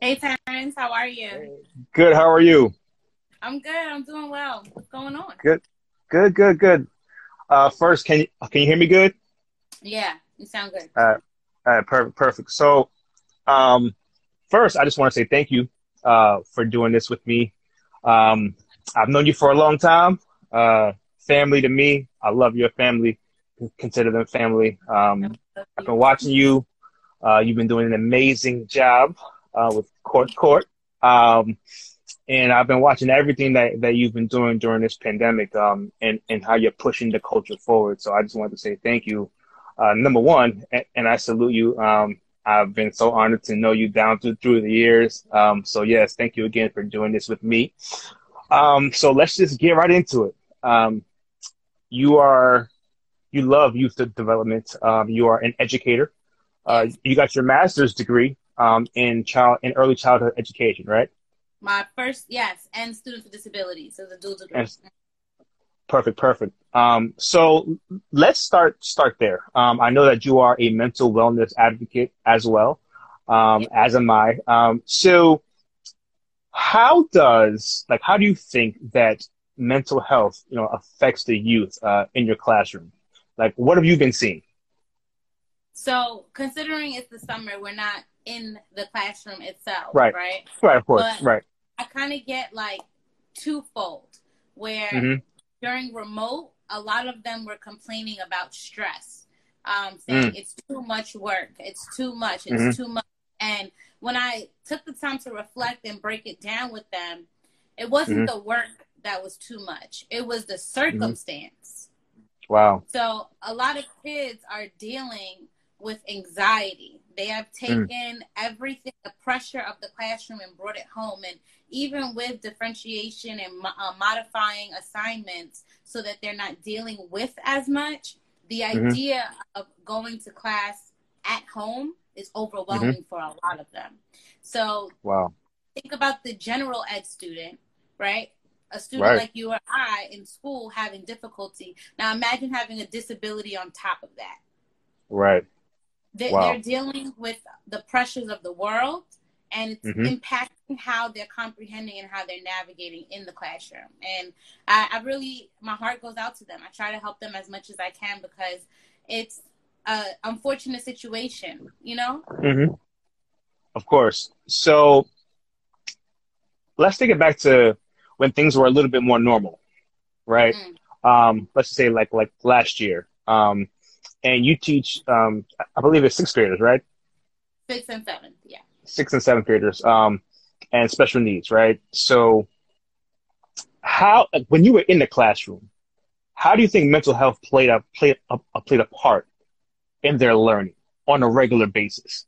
Hey, Terrence, how are you? Good. How are you? I'm good. I'm doing well. What's going on? Good. Good. Good. Good. Uh, first, can you can you hear me good? Yeah, you sound good. Uh, uh, perfect. Perfect. So, um, first, I just want to say thank you uh, for doing this with me. Um, I've known you for a long time. Uh, family to me. I love your family. Consider them family. Um, I've been watching you. Uh, you've been doing an amazing job uh, with Court Court. Um, and I've been watching everything that, that you've been doing during this pandemic um, and, and how you're pushing the culture forward. So I just wanted to say thank you, uh, number one, and, and, I salute you. Um, I've been so honored to know you down through, through the years. Um, so, yes, thank you again for doing this with me. Um, so let's just get right into it. Um, you are, you love youth development. Um, you are an educator. Uh, you got your master's degree um, in child in early childhood education, right? My first, yes, and students with disabilities. So the dual degree. And, perfect, perfect. Um, so let's start start there. Um, I know that you are a mental wellness advocate as well, um, as am I. Um, so how does like how do you think that mental health you know affects the youth uh, in your classroom? Like, what have you been seeing? So, considering it's the summer, we're not in the classroom itself, right? Right. Right. Of course. But right. I kind of get like twofold, where mm-hmm. during remote, a lot of them were complaining about stress, um, saying mm. it's too much work, it's too much, it's mm-hmm. too much. And when I took the time to reflect and break it down with them, it wasn't mm-hmm. the work that was too much; it was the mm-hmm. circumstance. Wow. So a lot of kids are dealing with anxiety. They have mm. taken mm. everything, the pressure of the classroom, and brought it home. And even with differentiation and uh, modifying assignments so that they're not dealing with as much, the mm-hmm. idea of going to class at home is overwhelming mm-hmm. for a lot of them. So, wow. Think about the general ed student, right? A student right. like you or I in school having difficulty. Now, imagine having a disability on top of that. Right. They, wow. They're dealing with the pressures of the world and it's mm-hmm. impacting how they're comprehending and how they're navigating in the classroom. And I, I, really, my heart goes out to them. I try to help them as much as I can because it's a unfortunate situation, you know. Mm-hmm. Of course. So let's take it back to when things were a little bit more normal, right? Mm. Um, let's say like like last year. Um, and you teach, um, I believe it's sixth graders, right? Sixth and seventh, yeah sixth and seventh graders, um, and special needs, right? So, how when you were in the classroom, how do you think mental health played a played a, played a part in their learning on a regular basis?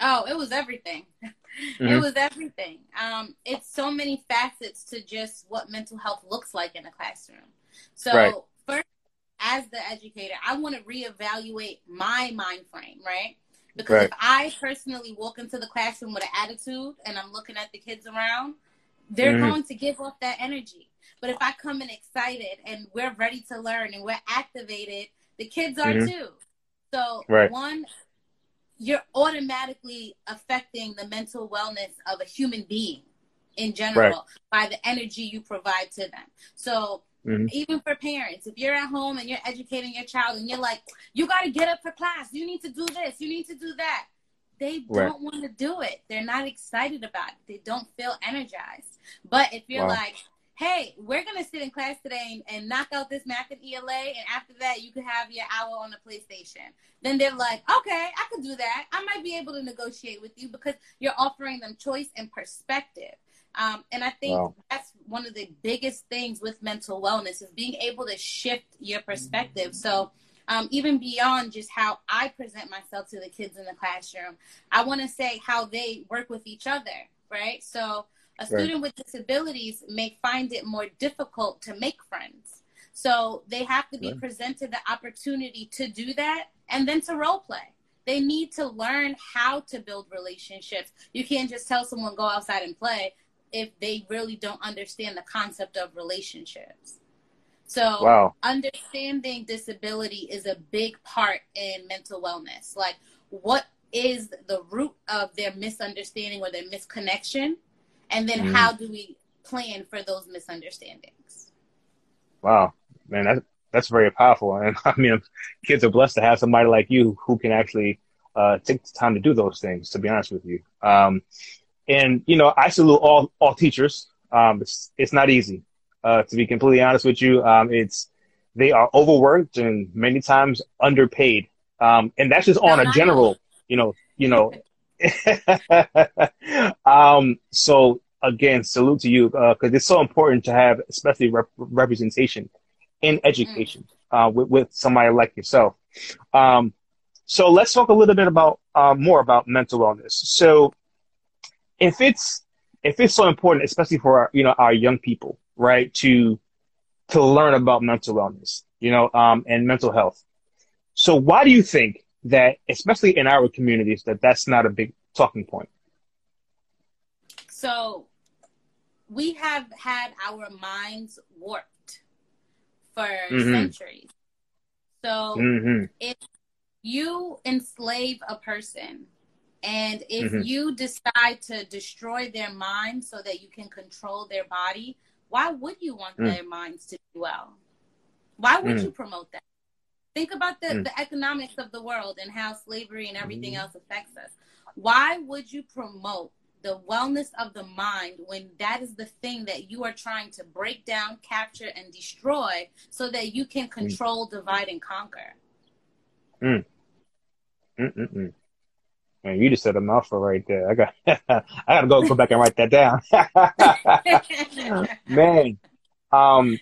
Oh, it was everything. Mm-hmm. It was everything. Um, it's so many facets to just what mental health looks like in a classroom. So right. As the educator, I want to reevaluate my mind frame, right? Because right. if I personally walk into the classroom with an attitude and I'm looking at the kids around, they're mm-hmm. going to give off that energy. But if I come in excited and we're ready to learn and we're activated, the kids are mm-hmm. too. So, right. one, you're automatically affecting the mental wellness of a human being in general right. by the energy you provide to them. So, Mm-hmm. Even for parents, if you're at home and you're educating your child and you're like, you got to get up for class, you need to do this, you need to do that. They don't right. want to do it. They're not excited about it. They don't feel energized. But if you're wow. like, hey, we're going to sit in class today and, and, knock out this math and ELA, and after that, you can have your hour on the PlayStation. Then they're like, okay, I could do that. I might be able to negotiate with you because you're offering them choice and perspective. Um, and I think wow. that's one of the biggest things with mental wellness is being able to shift your perspective. So um, even beyond just how I present myself to the kids in the classroom, I want to say how they work with each other, right? So a student right. with disabilities may find it more difficult to make friends. So they have to be right. presented the opportunity to do that and then to role play. They need to learn how to build relationships. You can't just tell someone go outside and play if they really don't understand the concept of relationships. So, wow. understanding disability is a big part in mental wellness. Like, what is the root of their misunderstanding or their misconnection? And then mm. how do we plan for those misunderstandings? Wow, man, that's that's very powerful. And I mean, kids are blessed to have somebody like you who can actually uh, take the time to do those things. To be honest with you, um, and you know, I salute all all teachers. Um, it's it's not easy. Uh, to be completely honest with you, um, it's they are overworked and many times underpaid. Um, and that's just on a general, you know, you know. um, so again, salute to you because uh, it's so important to have, especially rep- representation in education mm. uh, with, with somebody like yourself. Um, so let's talk a little bit about uh, more about mental wellness. So if it's if it's so important, especially for our, you know our young people, right, to to learn about mental wellness, you know, um, and mental health. So why do you think that, especially in our communities, that that's not a big talking point? So we have had our minds warped for mm-hmm. centuries. So mm-hmm. if you enslave a person and if mm-hmm. you decide to destroy their mind so that you can control their body, why would you want mm. their minds to do well? Why would mm. you promote that? Think about the, mm. the economics of the world and how slavery and everything mm. else affects us. Why would you promote the wellness of the mind when that is the thing that you are trying to break down, capture, and destroy so that you can mm. control, divide, and conquer? Man, you just said a mouthful right there. I got, I got to go go back and write that down. Man, um,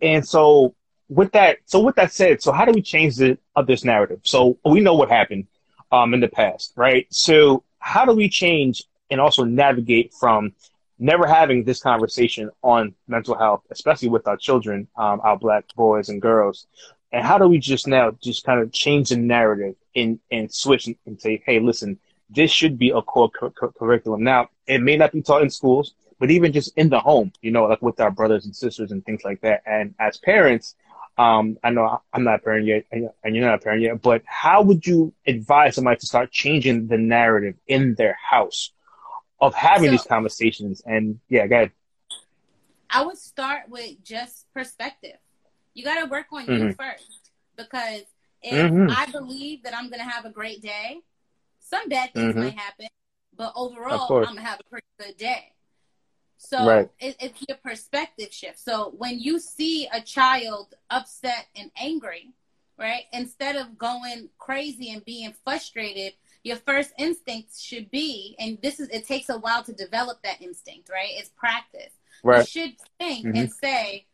and so with that, so with that said, so how do we change the of this narrative? So we know what happened, um, in the past, right? So how do we change and also navigate from never having this conversation on mental health, especially with our children, um, our black boys and girls, and how do we just now just kind of change the narrative and, and switch and say, hey, listen, this should be a core cu- cu- curriculum. Now, it may not be taught in schools, but even just in the home, you know, like with our brothers and sisters and things like that. And as parents, um, I know I'm not a parent yet, and you're not a parent yet, but how would you advise somebody to start changing the narrative in their house of having so, these conversations? And yeah, go ahead. I would start with just perspective. You got to work on mm-hmm. you first because if mm-hmm. I believe that I'm going to have a great day, some bad things mm-hmm. might happen, but overall, I'm going to have a pretty good day. So right. it, it's your perspective shift. So when you see a child upset and angry, right, instead of going crazy and being frustrated, your first instinct should be, and this is, it takes a while to develop that instinct, right? It's practice. Right. You should think mm-hmm. and say,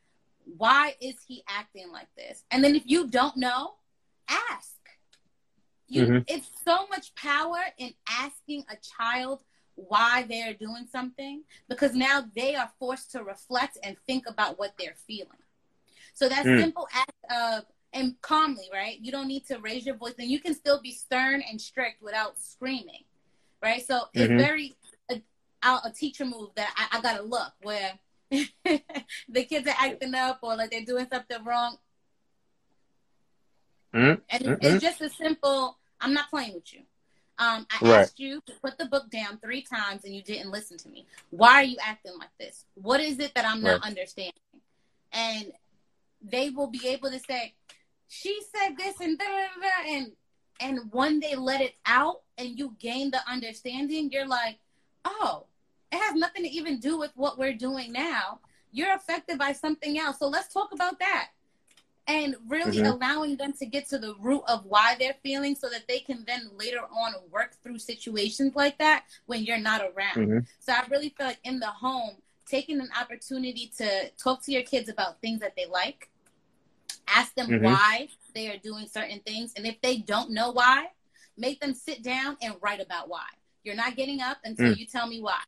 why is he acting like this? And then if you don't know, ask. You, mm-hmm. It's so much power in asking a child why they're doing something because now they are forced to reflect and think about what they're feeling. So that mm. simple act of and calmly, right? You don't need to raise your voice, and you can still be stern and strict without screaming, right? So mm-hmm. it's very a, a, teacher move that I, I gotta look where the kids are acting up or like they're doing something wrong. Mm-hmm. And mm-hmm. it's just a simple, I'm not playing with you. Um, I right. asked you to put the book down three times and you didn't listen to me. Why are you acting like this? What is it that I'm right. not understanding? And they will be able to say, she said this and da, da, da, and and when they let it out and you gain the understanding, you're like, oh, it has nothing to even do with what we're doing now. You're affected by something else. So let's talk about that. And really mm-hmm. allowing them to get to the root of why they're feeling so that they can then later on work through situations like that when you're not around. Mm-hmm. So I really feel like in the home, taking an opportunity to talk to your kids about things that they like, ask them mm-hmm. why they are doing certain things. And if they don't know why, make them sit down and write about why. You're not getting up until mm. you tell me why.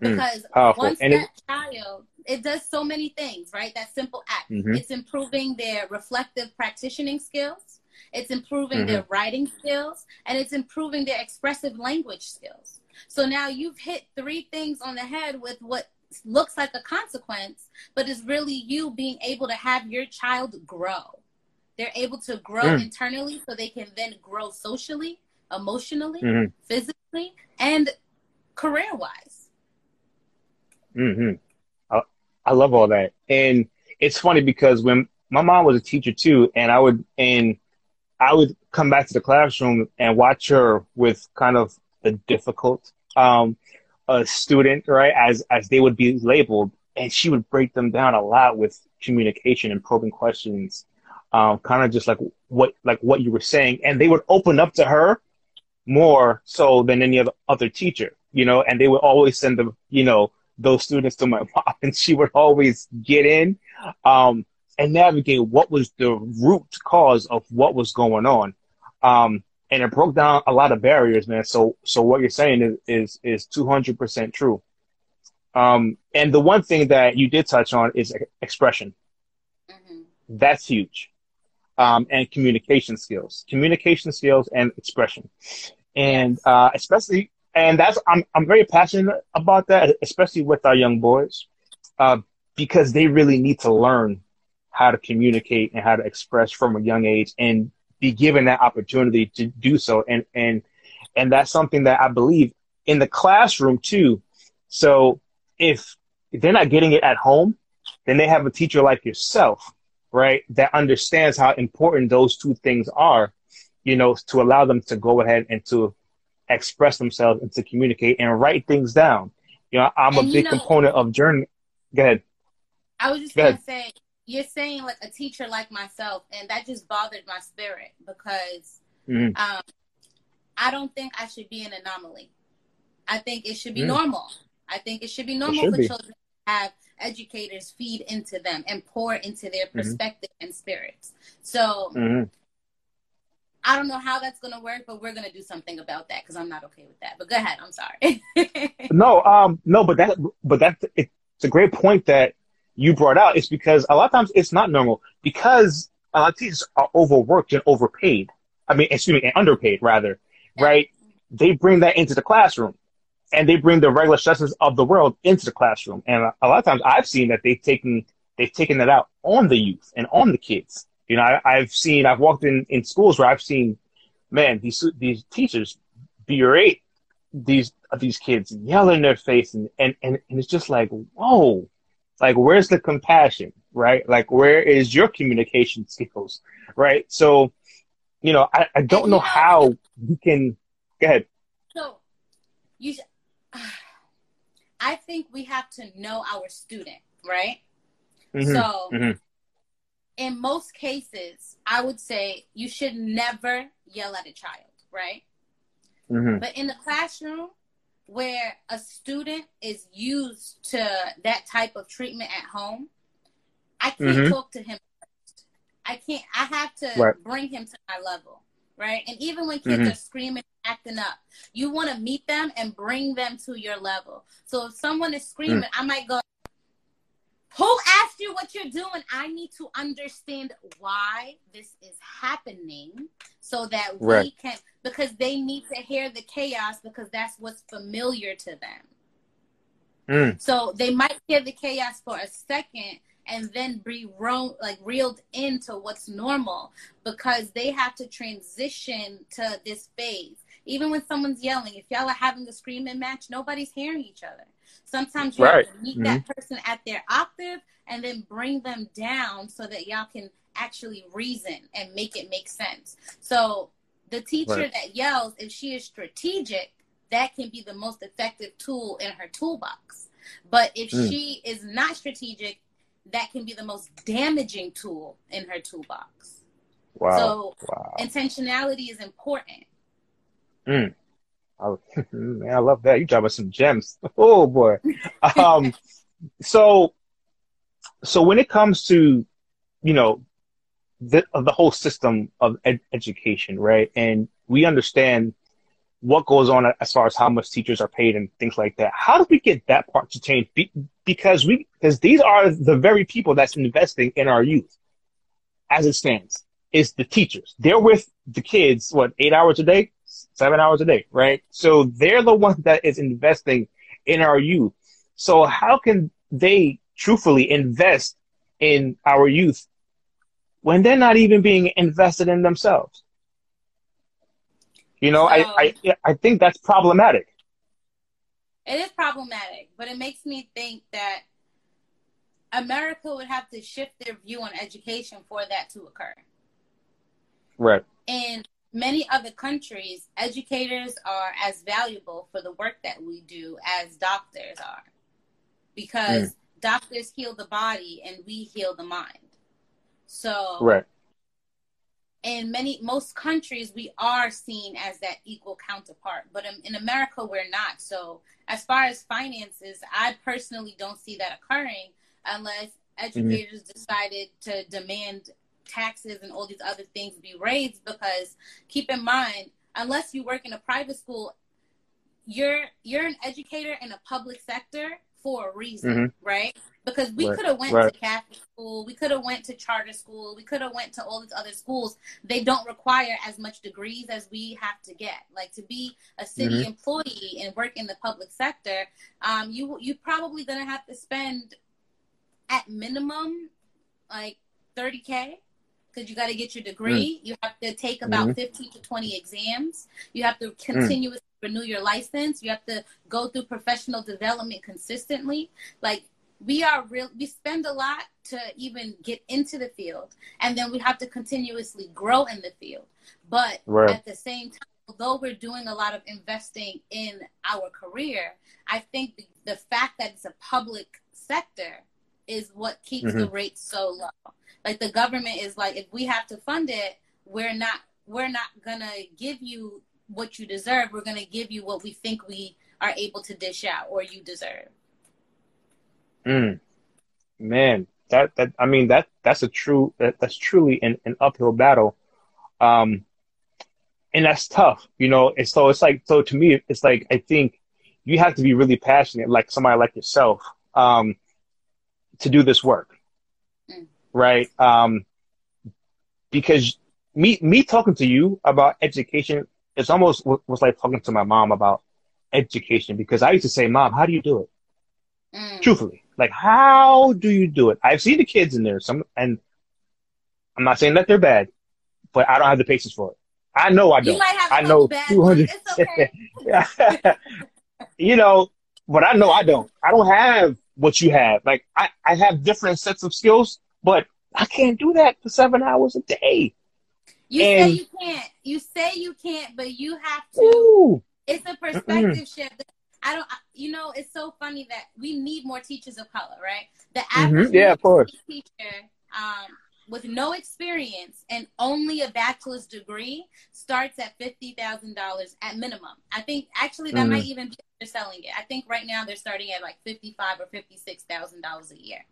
Mm, because mm, once and that it, child it does so many things right that simple act mm-hmm. it's improving their reflective practicing skills it's improving mm-hmm. their writing skills and it's improving their expressive language skills so now you've hit three things on the head with what looks like a consequence but is really you being able to have your child grow they're able to grow mm. internally so they can then grow socially, emotionally, mm-hmm. physically, and career wise. Mm-hmm. I, I love all that. And it's funny because when my mom was a teacher too, and I would, and I would come back to the classroom and watch her with kind of the difficult um, a student, right? As as they would be labeled, and she would break them down a lot with communication and probing questions, um, kind of just like what like what you were saying, and they would open up to her more so than any other other teacher, you know. And they would always send them, you know, those students to my mom, and she would always get in um, and navigate what was the root cause of what was going on. Um, and it broke down a lot of barriers, man. So, so what you're saying is is is 200 percent true. Um, and the one thing that you did touch on is expression. Mm-hmm. That's huge. Um, and communication skills, communication skills and expression, and uh, especially, and that's I'm I'm very passionate about that, especially with our young boys, uh, because they really need to learn how to communicate and how to express from a young age, and be given that opportunity to do so. And, and, and that's something that I believe in the classroom too. So if, if they're not getting it at home, then they have a teacher like yourself, right? That understands how important those two things are, you know, to allow them to go ahead and to express themselves and to communicate and write things down. You know, I'm and a big know, component of journey. Go ahead. I was just go gonna ahead. say you're saying like a teacher like myself, and that just bothered my spirit because mm-hmm. um, I don't think I should be an anomaly. I think it should be mm. normal. I think it should be normal should for be. children to have educators feed into them and pour into their mm-hmm. perspective mm-hmm. and spirits. So mm-hmm. I don't know how that's going to work, but we're going to do something about that because I'm not okay with that. But go ahead. I'm sorry. no, um, no, but that, but that, it's a great point that you brought out is because a lot of times it's not normal because a lot of teachers are overworked and overpaid. I mean, excuse me, and underpaid rather, right? They bring that into the classroom and they bring the regular stresses of the world into the classroom. And a lot of times I've seen that they've taken, they've taken that out on the youth and on the kids. You know, I, have seen, I've walked in, in schools where I've seen, man, these, these teachers berate these, these kids, yell in their face and, and, and, and it's just like, whoa, like, where's the compassion, right? Like, where is your communication skills, right? So, you know, I, I don't know, how we can. Go ahead. So, you. I think we have to know our student, right? Mm-hmm. So, mm-hmm. In most cases, I would say you should never yell at a child, right? Mm-hmm. But in the classroom, where a student is used to that type of treatment at home, I can't mm-hmm. talk to him. I can't. I have to right. bring him to my level, right? And even when kids mm-hmm. are screaming, acting up, you want to meet them and bring them to your level. So if someone is screaming, mm. I might go, who asked you what you're doing? I need to understand why this is happening so that right. we can, because they need to hear the chaos because that's what's familiar to them. Mm. So they might hear the chaos for a second and then be ro- like reeled into what's normal because they have to transition to this phase. Even when someone's yelling, if y'all are having a screaming match, nobody's hearing each other. Sometimes you right. have to meet mm-hmm. that person at their octave and then bring them down so that y'all can actually reason and make it make sense. So the teacher right. that yells, if she is strategic, that can be the most effective tool in her toolbox. But if mm. she is not strategic, that can be the most damaging tool in her toolbox. Wow. So wow. intentionality is important. Mm. Oh, man, I love that. You dropping some gems. Oh boy. Um, so, so when it comes to, you know, the, the whole system of ed- education, right? And we understand what goes on as far as how much teachers are paid and things like that. How do we get that part to change? Be- because we, because these are the very people that's investing in our youth as it stands is the teachers. They're with the kids, what, eight hours a day? Seven hours a day, right? So they're the one that is investing in our youth. So how can they truthfully invest in our youth when they're not even being invested in themselves. You know, so, I, I I think that's problematic. It is problematic, but it makes me think that America would have to shift their view on education for that to occur. Right. In many other countries, educators are as valuable for the work that we do as doctors are. Because mm. doctors heal the body and we heal the mind. So Right in many most countries we are seen as that equal counterpart but in, in, america we're not so as far as finances i personally don't see that occurring unless educators mm-hmm. decided to demand taxes and all these other things be raised because keep in mind unless you work in a private school you're you're an educator in a public sector for a reason mm-hmm. right because we right. could have went right. to Catholic school, we could have went to charter school, we could have went to all these other schools. They don't require as much degrees as we have to get. Like to be a city mm-hmm. employee and work in the public sector, um, you you probably gonna have to spend at minimum like thirty k because you got to get your degree. Mm. You have to take about mm-hmm. 15 to 20 exams. You have to mm. continuously mm. renew your license. You have to go through professional development consistently. Like we are real we spend a lot to even get into the field and then we have to continuously grow in the field but right. at the same time although we're doing a lot of investing in our career i think the, the fact that it's a public sector is what keeps mm-hmm. the rates so low like the government is like if we have to fund it we're not we're not gonna give you what you deserve we're gonna give you what we think we are able to dish out or you deserve Mm. Man, that that I mean that that's a true that, that's truly an, an uphill battle. Um and that's tough, you know. And so it's like so to me it's like I think you have to be really passionate, like somebody like yourself, um, to do this work. Mm. Right? Um because me me talking to you about education it's almost was like talking to my mom about education because I used to say, Mom, how do you do it? Mm. Truthfully. Like, how do you do it? I've seen the kids in there, some, and I'm not saying that they're bad, but I don't have the patience for it. I know I don't. I know 200. Okay. you know, but I know I don't. I don't have what you have. Like, I, I have different sets of skills, but I can't do that for seven hours a day. You and, say you can't. You say you can't, but you have to. Ooh, it's a perspective mm shift. I don't, you know, it's so funny that we need more teachers of color, right? The mm-hmm. average mm-hmm. yeah, of course. teacher um, with no experience and only a bachelor's degree starts at fifty thousand dollars at minimum. I think actually that mm-hmm. might even be they're selling it. I think right now they're starting at like fifty five or fifty six thousand dollars a year,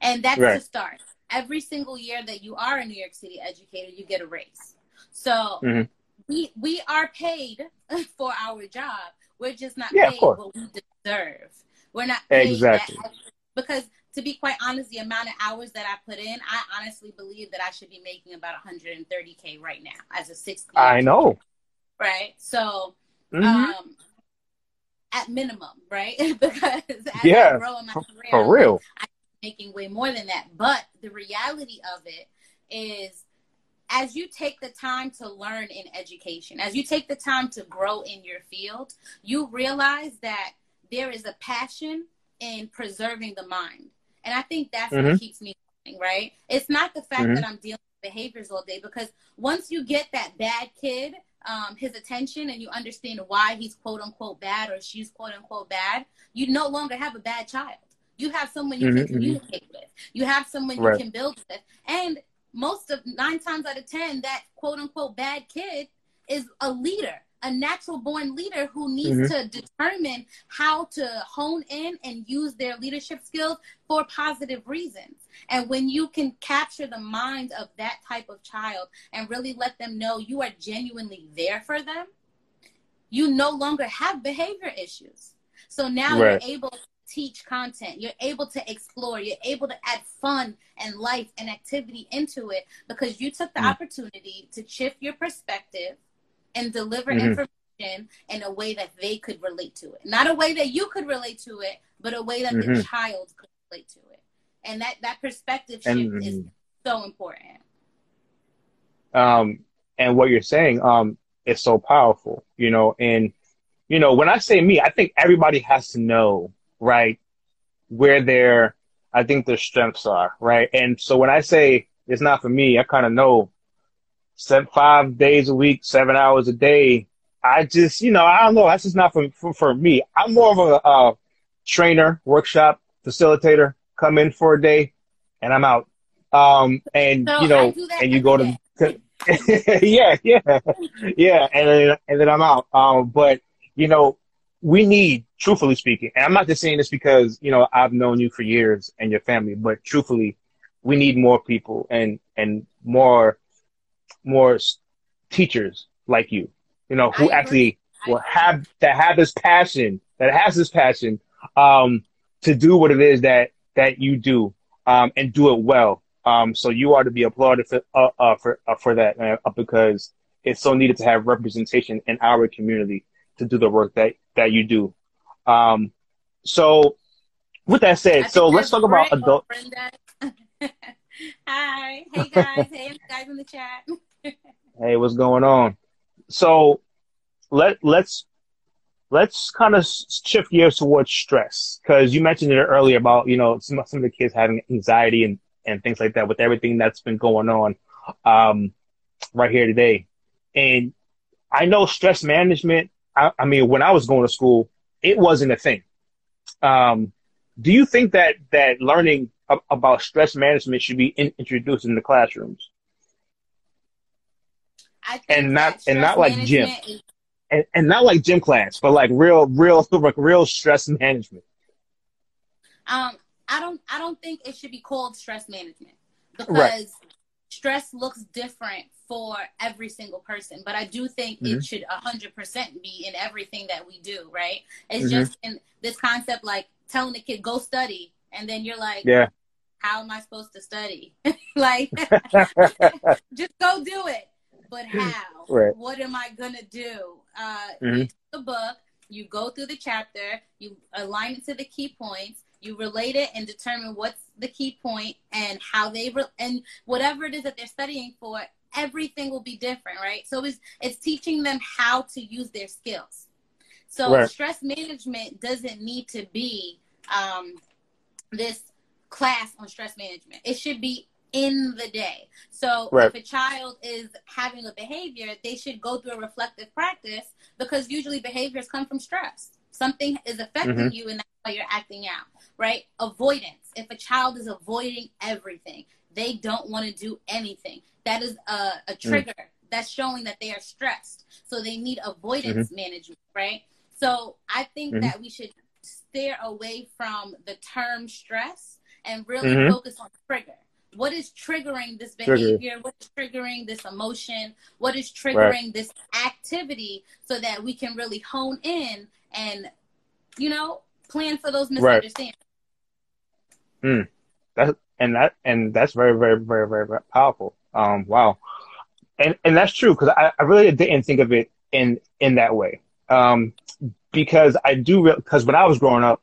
and that's right. the start. Every single year that you are a New York City educator, you get a raise. So mm-hmm. we we are paid for our job we're just not yeah, paid what we deserve. We're not paid exactly because to be quite honest, the amount of hours that I put in, I honestly believe that I should be making about 130k right now as a 60. I know. Right. So, mm-hmm. um, at minimum, right? because as yeah, I grow in my career, for real, I'm making way more than that. But the reality of it is as you take the time to learn in education, as you take the time to grow in your field, you realize that there is a passion in preserving the mind. And I think that's mm-hmm. what keeps me going, right? It's not the fact mm-hmm. that I'm dealing with behaviors all day, because once you get that bad kid, um, his attention and you understand why he's quote unquote bad or she's quote unquote bad, you no longer have a bad child. You have someone you mm-hmm, can mm-hmm. communicate with. You have someone right. you can build with. And most of nine times out of ten, that quote unquote bad kid is a leader, a natural born leader who needs mm-hmm. to determine how to hone in and use their leadership skills for positive reasons. And when you can capture the mind of that type of child and really let them know you are genuinely there for them, you no longer have behavior issues. So now right. you're able to teach content. You're able to explore. You're able to add fun and life and activity into it because you took the mm opportunity to shift your perspective and deliver mm-hmm. information in a way that they could relate to it. Not a way that you could relate to it, but a way that mm-hmm. the child could relate to it. And that, that perspective shift and, is so important. Um, and what you're saying, um, is so powerful, you know, and, you know, when I say me, I think everybody has to know, right, where their, I think their strengths are, right? And so when I say it's not for me, I kind of know seven, five days a week, seven hours a day. I just, you know, I don't know. That's just not for, for, for me. I'm more of a, trainer, workshop, facilitator, come in for a day and I'm out. Um, and so you know, and you go to, to yeah, yeah, yeah, and then, and then I'm out. Um, but you know, we need, truthfully speaking, and I'm not just saying this because you know I've known you for years and your family, but truthfully, we need more people and and more more teachers like you, you know, who actually will have that have this passion, that has this passion, um, to do what it is that that you do, um, and do it well. Um, so you are to be applauded for uh, uh for uh, for that uh, because it's so needed to have representation in our community to do the work that that you do. Um, so with that said, so let's talk about adult. Hi, hey guys, hey guys in the chat. hey, what's going on? So let let's let's kind of shift gears towards stress because you mentioned it earlier about you know some some of the kids having anxiety and and things like that with everything that's been going on um, right here today, and I know stress management. I, I, mean, when I was going to school, it wasn't a thing. Um, do you think that that learning about stress management should be in, introduced in the classrooms? And not and not like gym, is- and, and not like gym class, but like real, real, like real stress management. Um, I don't, I don't think it should be called stress management because right. stress looks different for every single person. But I do think mm-hmm. it should hundred percent be in everything that we do. Right? It's mm-hmm. just in this concept, like telling the kid go study, and then you're like, yeah. How am I supposed to study? like, just go do it but how? Right. What am I gonna do? Uh, mm-hmm. The book, you go through the chapter, you align it to the key points, you relate it and determine what's the key point and how they re- and whatever it is that they're studying for. Everything will be different, right? So it's it's teaching them how to use their skills. So right. stress management doesn't need to be um, this class on stress management. It should be in the day. So right. if a child is having a behavior, they should go through a reflective practice because usually behaviors come from stress. Something is affecting mm-hmm. you and that's why you're acting out, right? Avoidance. If a child is avoiding everything, they don't want to do anything. That is a, a mm. trigger mm. that's showing that they are stressed. So they need avoidance mm-hmm. management, right? So I think mm-hmm. that we should steer away from the term stress and really mm-hmm. focus on trigger what is triggering this behavior Trigger. what is triggering this emotion what is triggering right. this activity so that we can really hone in and you know plan for those misunderstandings right. mm. that and that and that's very very very very, very powerful um wow and and that's true because I, I really didn't think of it in in that way um because i do because when i was growing up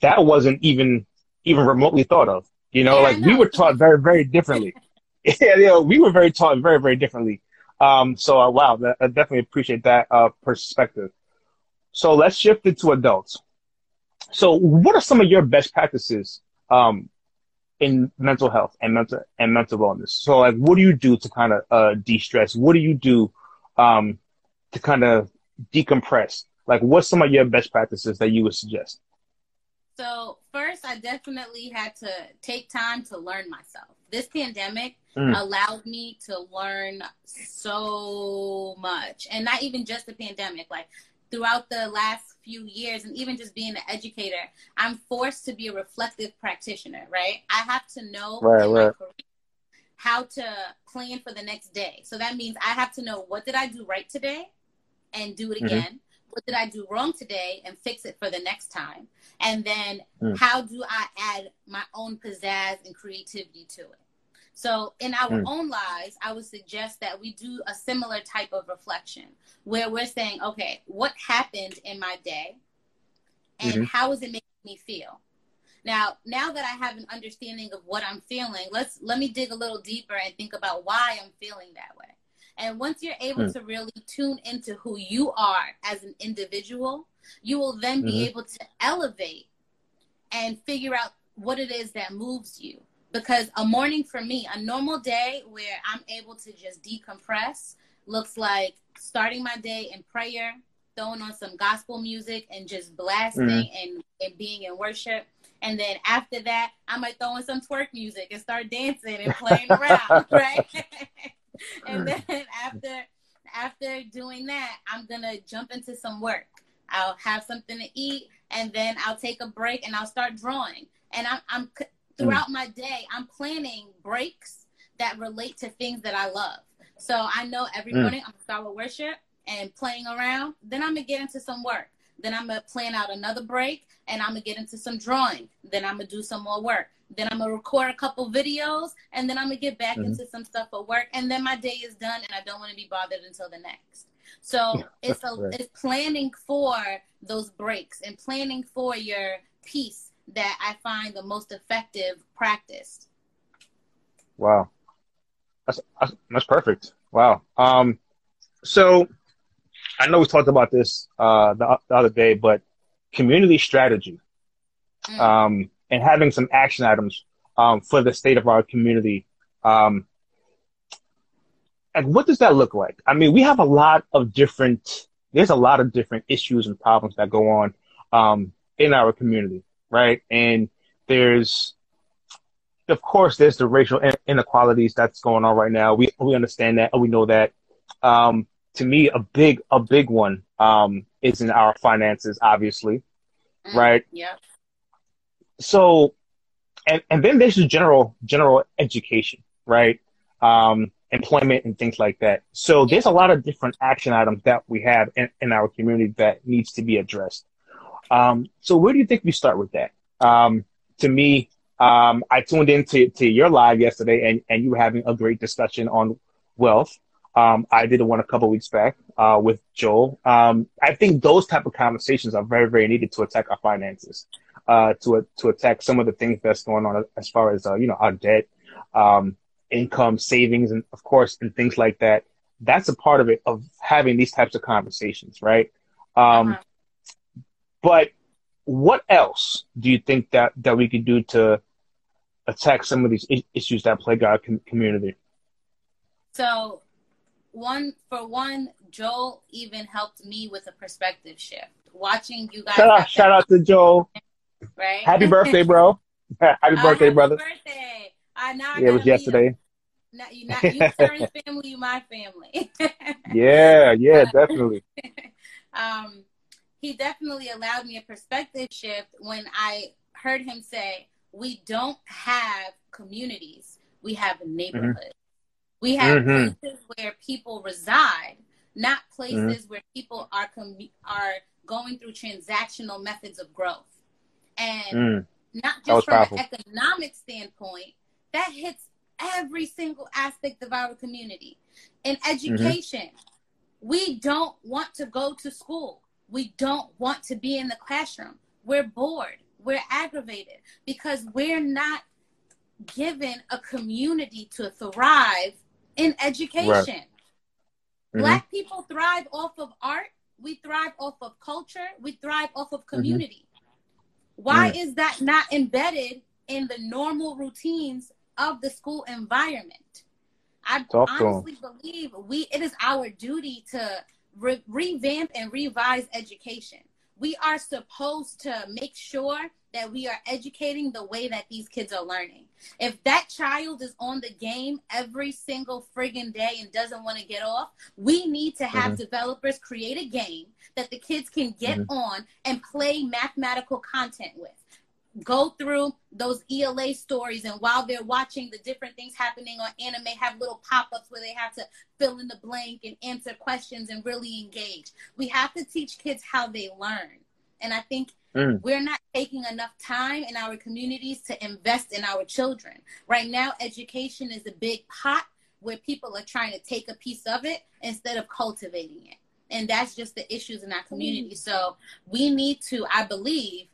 that wasn't even even remotely thought of you know, yeah, like know. we were taught very, very differently. yeah, you know, we were very taught very, very differently. Um, so uh, wow, I definitely appreciate that uh, perspective. So let's shift it to adults. So what are some of your best practices um, in mental health and mental and mental wellness? So like, what do you do to kind of uh, de-stress? What do you do um, to kind of decompress? Like, what's some of your best practices that you would suggest? So first, I definitely had to take time to learn myself. This pandemic mm. allowed me to learn so much, and not even just the pandemic. Like throughout the last few years, and even just being an educator, I'm forced to be a reflective practitioner. Right? I have to know right, right. how to plan for the next day. So that means I have to know what did I do right today, and do it mm-hmm. What did I do wrong today and fix it for the next time? And then mm. how do I add my own pizzazz and creativity to it? So, in our mm. own lives, I would suggest that we do a similar type of reflection where we're saying, okay, what happened in my day and mm-hmm. how is it making me feel? Now, now that I have an understanding of what I'm feeling, let's let me dig a little deeper and think about why I'm feeling that way. And once you're able mm. to really tune into who you are as an individual, you will then be mm-hmm. able to elevate and figure out what it is that moves you. Because a morning for me, a normal day where I'm able to just decompress looks like starting my day in prayer, throwing on some gospel music and just blasting mm-hmm. and, and being in worship. And then after that, I might throw in some twerk music and start dancing and playing around, right? and then after after doing that, I'm gonna jump into some work. I'll have something to eat, and then I'll take a break and I'll start drawing. And I'm, I'm throughout my day, I'm planning breaks that relate to things that I love. So I know every mm. morning I'm gonna start with worship and playing around. Then I'm gonna get into some work. Then I'm gonna plan out another break and I'm gonna get into some drawing. Then I'm gonna do some more work. Then I'm gonna record a couple videos and then I'm gonna get back mm-hmm. into some stuff for work. And then my day is done and I don't want to be bothered until the next. So it's a right. it's planning for those breaks and planning for your peace that I find the most effective practice. Wow. That's, that's perfect. Wow. Um, so I know we talked about this uh, the, the other day, but community strategy mm. um, and having some action items um, for the state of our community. Um, and what does that look like? I mean, we have a lot of different. There's a lot of different issues and problems that go on um, in our community, right? And there's, of course, there's the racial inequalities that's going on right now. We we understand that, we know that. Um, to me, a big a big one um, is in our finances, obviously, mm, right? Yeah. So, and and then there's the general general education, right? Um, employment and things like that. So there's a lot of different action items that we have in, in our community that needs to be addressed. Um, so where do you think we start with that? Um, to me, um, I tuned into to your live yesterday, and, and you were having a great discussion on wealth. Um, I did one a couple weeks back uh, with Joel. Um, I think those type of conversations are very, very needed to attack our finances, uh, to to attack some of the things that's going on as far as uh, you know our debt, um, income, savings, and of course, and things like that. That's a part of it of having these types of conversations, right? Um, uh-huh. But what else do you think that that we could do to attack some of these issues that plague our com- community? So one for one, Joel even helped me with a perspective shift. Watching you guys. Shout out, shout out to Joel. Right. Happy birthday, bro. happy uh, birthday, happy brother. Birthday. Uh, yeah, it was yesterday. Not, you, not, you family, you my family. yeah, yeah, definitely. um, he definitely allowed me a perspective shift when I heard him say, "We don't have communities; we have neighborhoods." Mm-hmm. We have mm-hmm. places where people reside, not places mm-hmm. where people are com- are going through transactional methods of growth. And mm. not just from powerful. an economic standpoint, that hits every single aspect of our community. In mm-hmm. education, mm-hmm. we don't want to go to school. We don't want to be in the classroom. We're bored. We're aggravated because we're not given a community to thrive in education. Right. Mm-hmm. Black people thrive off of art. We thrive off of culture. We thrive off of mm-hmm. community. Mm-hmm. Why mm. is that not embedded in the normal routines of the school environment? I Talk honestly believe we it is our duty to re- revamp and revise education. We are supposed to make sure that we are educating the way that these kids are learning. If that child is on the game every single friggin' day and doesn't want to get off, we need to have mm-hmm. developers create a game that the kids can get mm-hmm. on and play mathematical content with. Go through those ELA stories, and while they're watching the different things happening on anime, have little pop ups where they have to fill in the blank and answer questions and really engage. We have to teach kids how they learn. And I think Mm. We're not taking enough time in our communities to invest in our children. Right now, education is a big pot where people are trying to take a piece of it instead of cultivating it. And that's just the issues in our community. So we need to, I believe,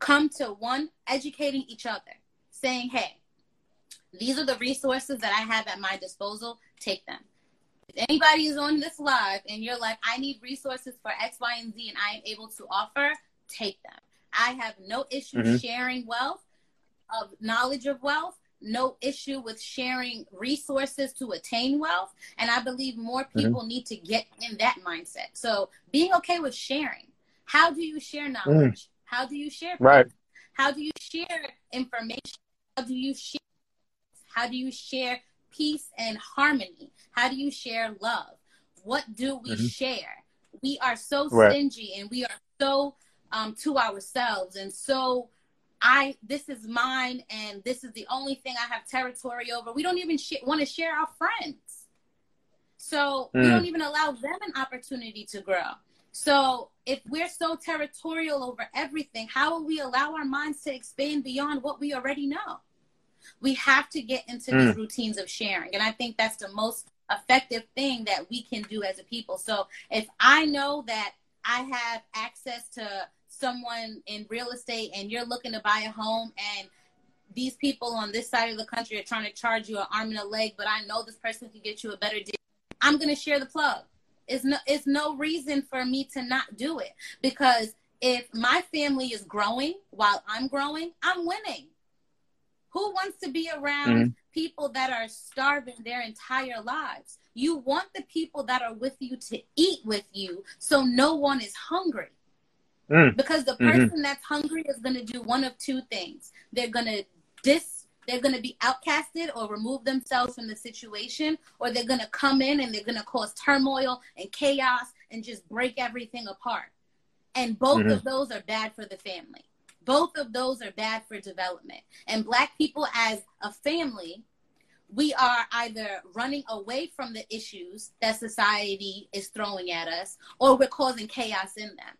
come to one, educating each other, saying, hey, these are the resources that I have at my disposal. Take them. If anybody is on this live and you're like, I need resources for X, Y, and Z, and I am able to offer, take them. I have no issue mm-hmm. sharing wealth, of knowledge of wealth, no issue with sharing resources to attain wealth. And I believe more mm-hmm. people mm-hmm. need to get in that mindset. So being okay with sharing. How do you share knowledge? Mm. How do you share? Right. How do you share information? How do you share? How do you share peace and harmony? How do you share love? What do we mm-hmm. share? We are so right. stingy and we are so um, to ourselves and so I this is mine and this is the only thing I have territory over. We don't even sh- want to share our friends. So mm. we don't even allow them an opportunity to grow. So if we're so territorial over everything, how will we allow our minds to expand beyond what we already know? We have to get into mm. these routines of sharing. And I think that's the most effective thing that we can do as a people. So if I know that I have access to someone in real estate and you're looking to buy a home and these people on this side of the country are trying to charge you an arm and a leg, but I know this person can get you a better deal. I'm going to share the plug. It's no, it's no reason for me to not do it because if my family is growing while I'm growing, I'm winning. Who wants to be around mm-hmm. people that are starving their entire lives? You want the people that are with you to eat with you so no one is hungry. Mm. Because the mm-hmm. person mm-hmm. that's hungry is going to do one of two things. They're going to dis they're going to be outcasted or remove themselves from the situation or they're going to come in and they're going to cause turmoil and chaos and just break everything apart. And both mm-hmm. of those are bad for the family. Both of those are bad for development. And black people as a family, we are either running away from the issues that society is throwing at us or we're causing chaos in them.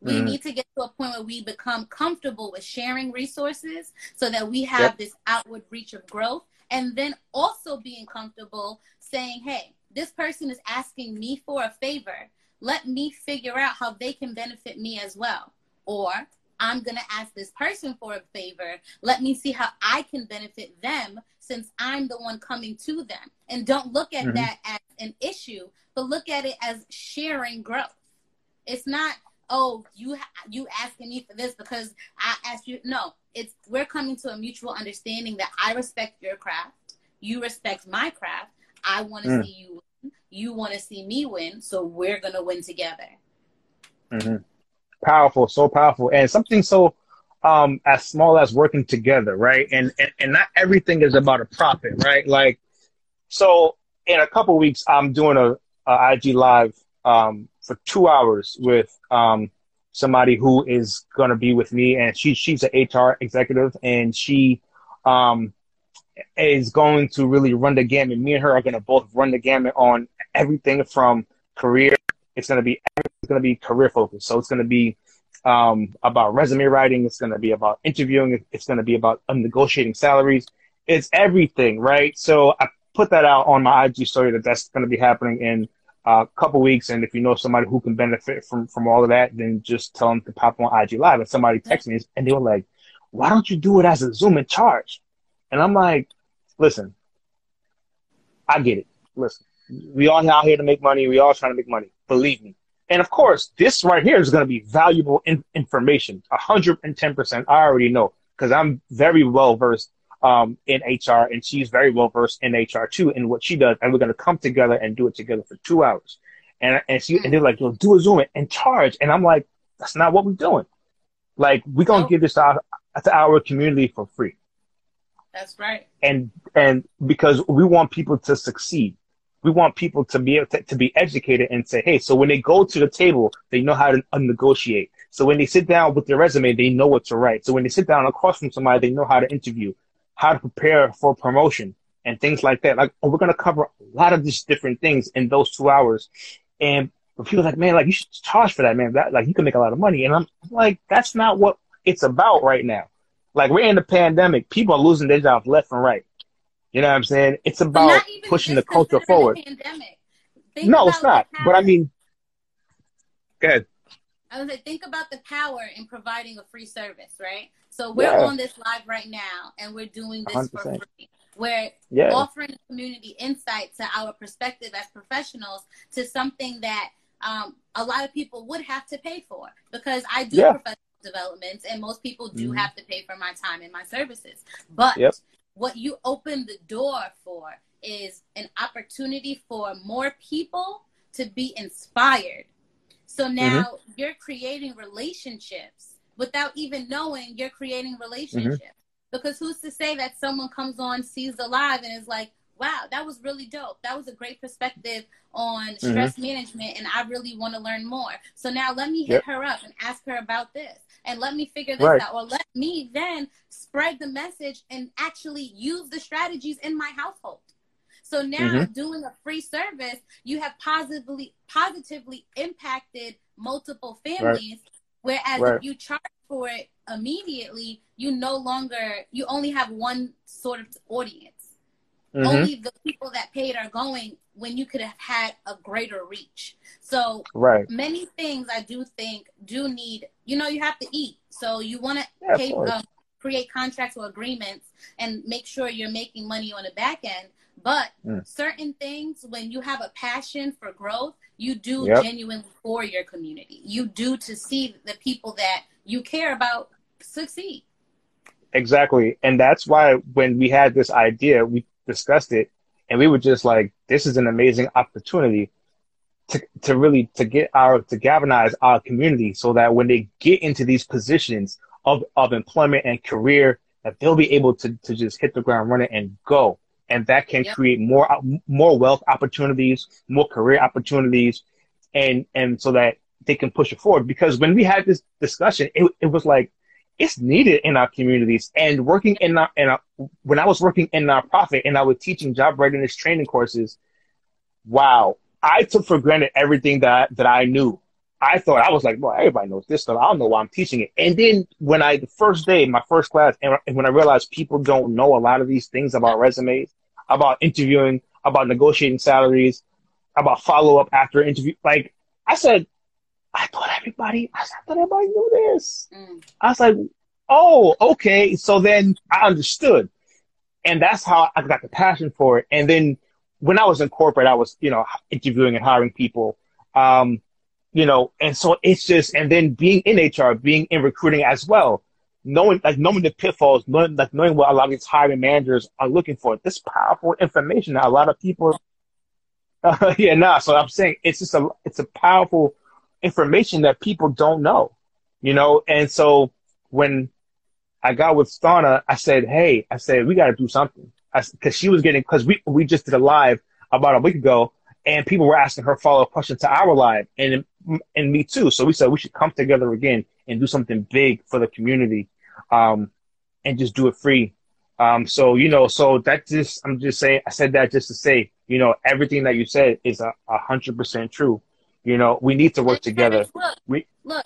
We mm-hmm. need to get to a point where we become comfortable with sharing resources so that we have yep. this outward reach of growth. And then also being comfortable saying, hey, this person is asking me for a favor. Let me figure out how they can benefit me as well. Or I'm going to ask this person for a favor. Let me see how I can benefit them since I'm the one coming to them. And don't look at mm-hmm. that as an issue, but look at it as sharing growth. It's not oh, you you asking me for this because I asked you. No, it's we're coming to a mutual understanding that I respect your craft, you respect my craft. I want to mm. see you win. You want to see me win, so we're gonna win together. Mm-hmm. Powerful, so powerful, and something so um as small as working together, right? And and, and not everything is about a profit, right? Like, so in a couple weeks, I'm doing a, a IG live um for two hours with um, somebody who is going to be with me, and she she's an HR executive, and she um, is going to really run the gamut. Me and her are going to both run the gamut on everything from career. It's going to be it's going to be career focused. So it's going to be um, about resume writing. It's going to be about interviewing. It's going to be about negotiating salaries. It's everything, right? So I put that out on my IG story that that's going to be happening in a couple weeks, and if you know somebody who can benefit from from all of that, then just tell them to pop on IG Live. And somebody texted me, and they were like, "Why don't you do it as a Zoom and charge?" And I'm like, "Listen, I get it. Listen, we all out here to make money. We all trying to make money. Believe me." And of course, this right here is going to be valuable in- information. 110%. I already know because I'm very well versed um, in HR, and she's very well versed in HR too, in what she does. And we're gonna come together and do it together for two hours. And and she and they're like, "Yo, do a Zoom and charge." And I'm like, "That's not what we're doing. Like, we're gonna give this to to our community for free." That's right. And and because we want people to succeed, we want people to be able to, to be educated and say, "Hey, so when they go to the table, they know how to uh, negotiate." So when they sit down with their resume, they know what to write. So when they sit down across from somebody, they know how to interview how to prepare for promotion and things like that. Like, oh, we're going to cover a lot of these different things in those two hours. And people like, man, like you should charge for that, man. That like you can make a lot of money. And I'm like, that's not what it's about right now. Like we're in the pandemic. People are losing their jobs left and right. You know what I'm saying? It's about pushing the culture forward. no, it's not. But I mean, go ahead. I was like, think about the power in providing a free service, right? So we're yeah. on this live right now, and we're doing this 100%. for free. We're yeah. offering community insight to our perspective as professionals to something that um, a lot of people would have to pay for because I do yeah. professional developments, and most people do mm-hmm. have to pay for my time and my services. But yep. What you open the door for is an opportunity for more people to be inspired. So now mm-hmm. you're creating relationships without even knowing you're creating relationships. Mm-hmm. Because who's to say that someone comes on, sees the live, and is like, wow, that was really dope. That was a great perspective on mm-hmm. stress mm-hmm. management, and I really want to learn more. So now let me hit yep. her up and ask her about this, and let me figure this right. out, or let me then spread the message and actually use the strategies in my household. So now mm-hmm. doing a free service, you have positively positively impacted multiple families. Right. Whereas right. if you charge for it immediately, you no longer you only have one sort of audience. Mm-hmm. Only the people that paid are going when you could have had a greater reach. So right. many things I do think do need, you know, you have to eat. So you want to yeah, pay, um, create contracts or agreements and make sure you're making money on the back end. But mm. certain things, when you have a passion for growth, you do yep. genuinely for your community. You do to see the people that you care about succeed. Exactly. And that's why when we had this idea, we discussed it, and we were just like, "This is an amazing opportunity to to really to get our to galvanize our community, so that when they get into these positions of of employment and career, that they'll be able to to just hit the ground running and go, and that can yep. create more uh, more wealth opportunities, more career opportunities, and and so that they can push it forward. Because when we had this discussion, it, it was like it's needed in our communities. And working in our, in our, when I was working in nonprofit and I was teaching job readiness training courses, wow, I took for granted everything that that I knew. I thought I was like, well, everybody knows this stuff. I don't know why I'm teaching it. And then when I the first day, my first class, and when I realized people don't know a lot of these things about resumes, about interviewing, about negotiating salaries, about follow up after interview, like I said, I thought everybody, I thought everybody knew this. Mm. I was like, oh, okay. So then I understood. And that's how I got the passion for it. And then when I was in corporate, I was, you know, interviewing and hiring people. Um, you know, and so it's just, and then being in HR, being in recruiting as well, knowing, like, knowing the pitfalls, knowing, like, knowing what a lot of these hiring managers are looking for. This powerful information that a lot of people, uh, yeah, nah. So I'm saying it's just a, it's a powerful information that people don't know, you know? And so when I got with Stana, I said, Hey, I said, we got to do something. Cause she was getting, cause we, we just did a live about a week ago and people were asking her follow up questions to our live and, and me too. So we said we should come together again and do something big for the community. Um, and just do it free. Um, so, you know, so that just, I'm just saying, I said that just to say, you know, everything that you said is a hundred percent true. You know, we need to work together. Look, we look,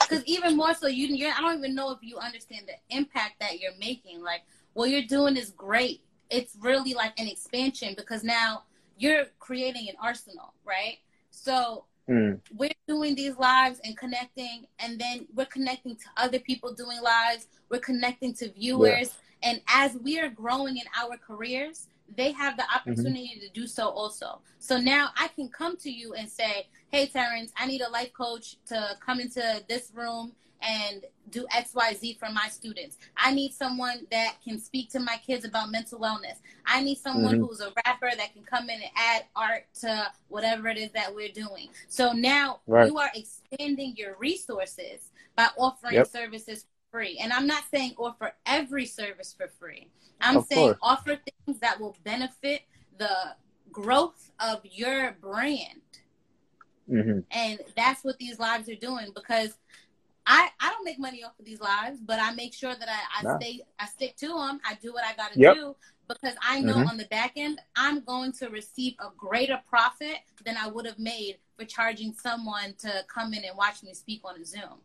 because even more so, you you I don't even know if you understand the impact that you're making. Like what you're doing is great. It's really like an expansion because now you're creating an arsenal, right? So mm. we're doing these lives and connecting, and then we're connecting to other people doing lives. We're connecting to viewers, yeah. and as we are growing in our careers, they have the mm-hmm. opportunity mm-hmm. to do so also. So now I can come to you and say, hey, Terrence, I need a life coach to come into this room and do XYZ for my students. I need someone that can speak to my kids about mental wellness. I need someone mm-hmm. who's a rapper that can come in and add art to whatever it is that we're doing. So now right. you are expanding your resources by offering yep. services free. And I'm not saying offer every service for free. I'm of saying course. offer things that will benefit the growth of your brand. Mm-hmm. And that's what these lives are doing because I, I don't make money off of these lives, but I make sure that I, I no. stay I stick to them. I do what I got to yep. do because I know mm-hmm. on the back end I'm going to receive a greater profit than I would have made for charging someone to come in and watch me speak on a Zoom.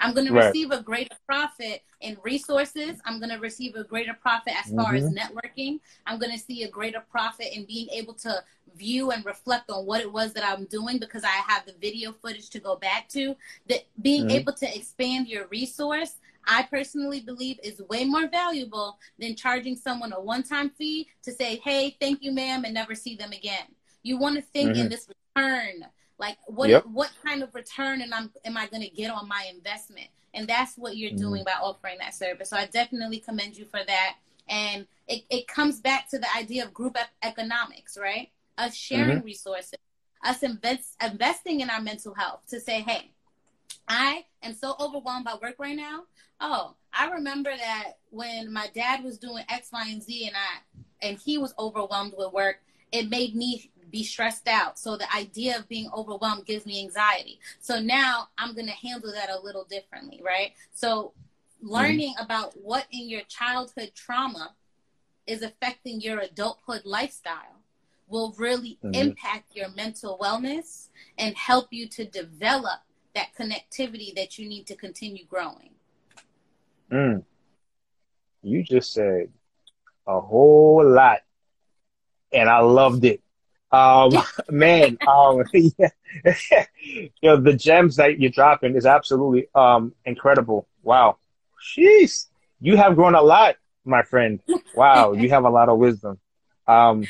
I'm going to receive a greater profit in resources. I'm going to receive a greater profit as far mm-hmm. as networking. I'm going to see a greater profit in being able to view and reflect on what it was that I'm doing because I have the video footage to go back to. That being mm-hmm. able to expand your resource, I personally believe is way more valuable than charging someone a one-time fee to say, "Hey, thank you, ma'am," and never see them again. You want to think mm-hmm. in this return like what yep. what kind of return and I'm am I going to get on my investment? And that's what you're mm-hmm. doing by offering that service. So I definitely commend you for that. And it, it comes back to the idea of group economics, right? Us sharing mm-hmm. resources, us invest, investing in our mental health to say, hey, I am so overwhelmed by work right now. Oh, I remember that when my dad was doing X, Y, and Z, and I and he was overwhelmed with work, it made me be stressed out. So the idea of being overwhelmed gives me anxiety. So now I'm going to handle that a little differently, right? So learning mm-hmm. about what in your childhood trauma is affecting your adulthood lifestyle will really mm-hmm. impact your mental wellness and help you to develop that connectivity that you need to continue growing. Mm. You just said a whole lot, and I loved it. Um, man, um, yeah. you know, the gems that you're dropping is absolutely um, incredible. Wow. Jeez. You have grown a lot, my friend. Wow. you have a lot of wisdom. Um,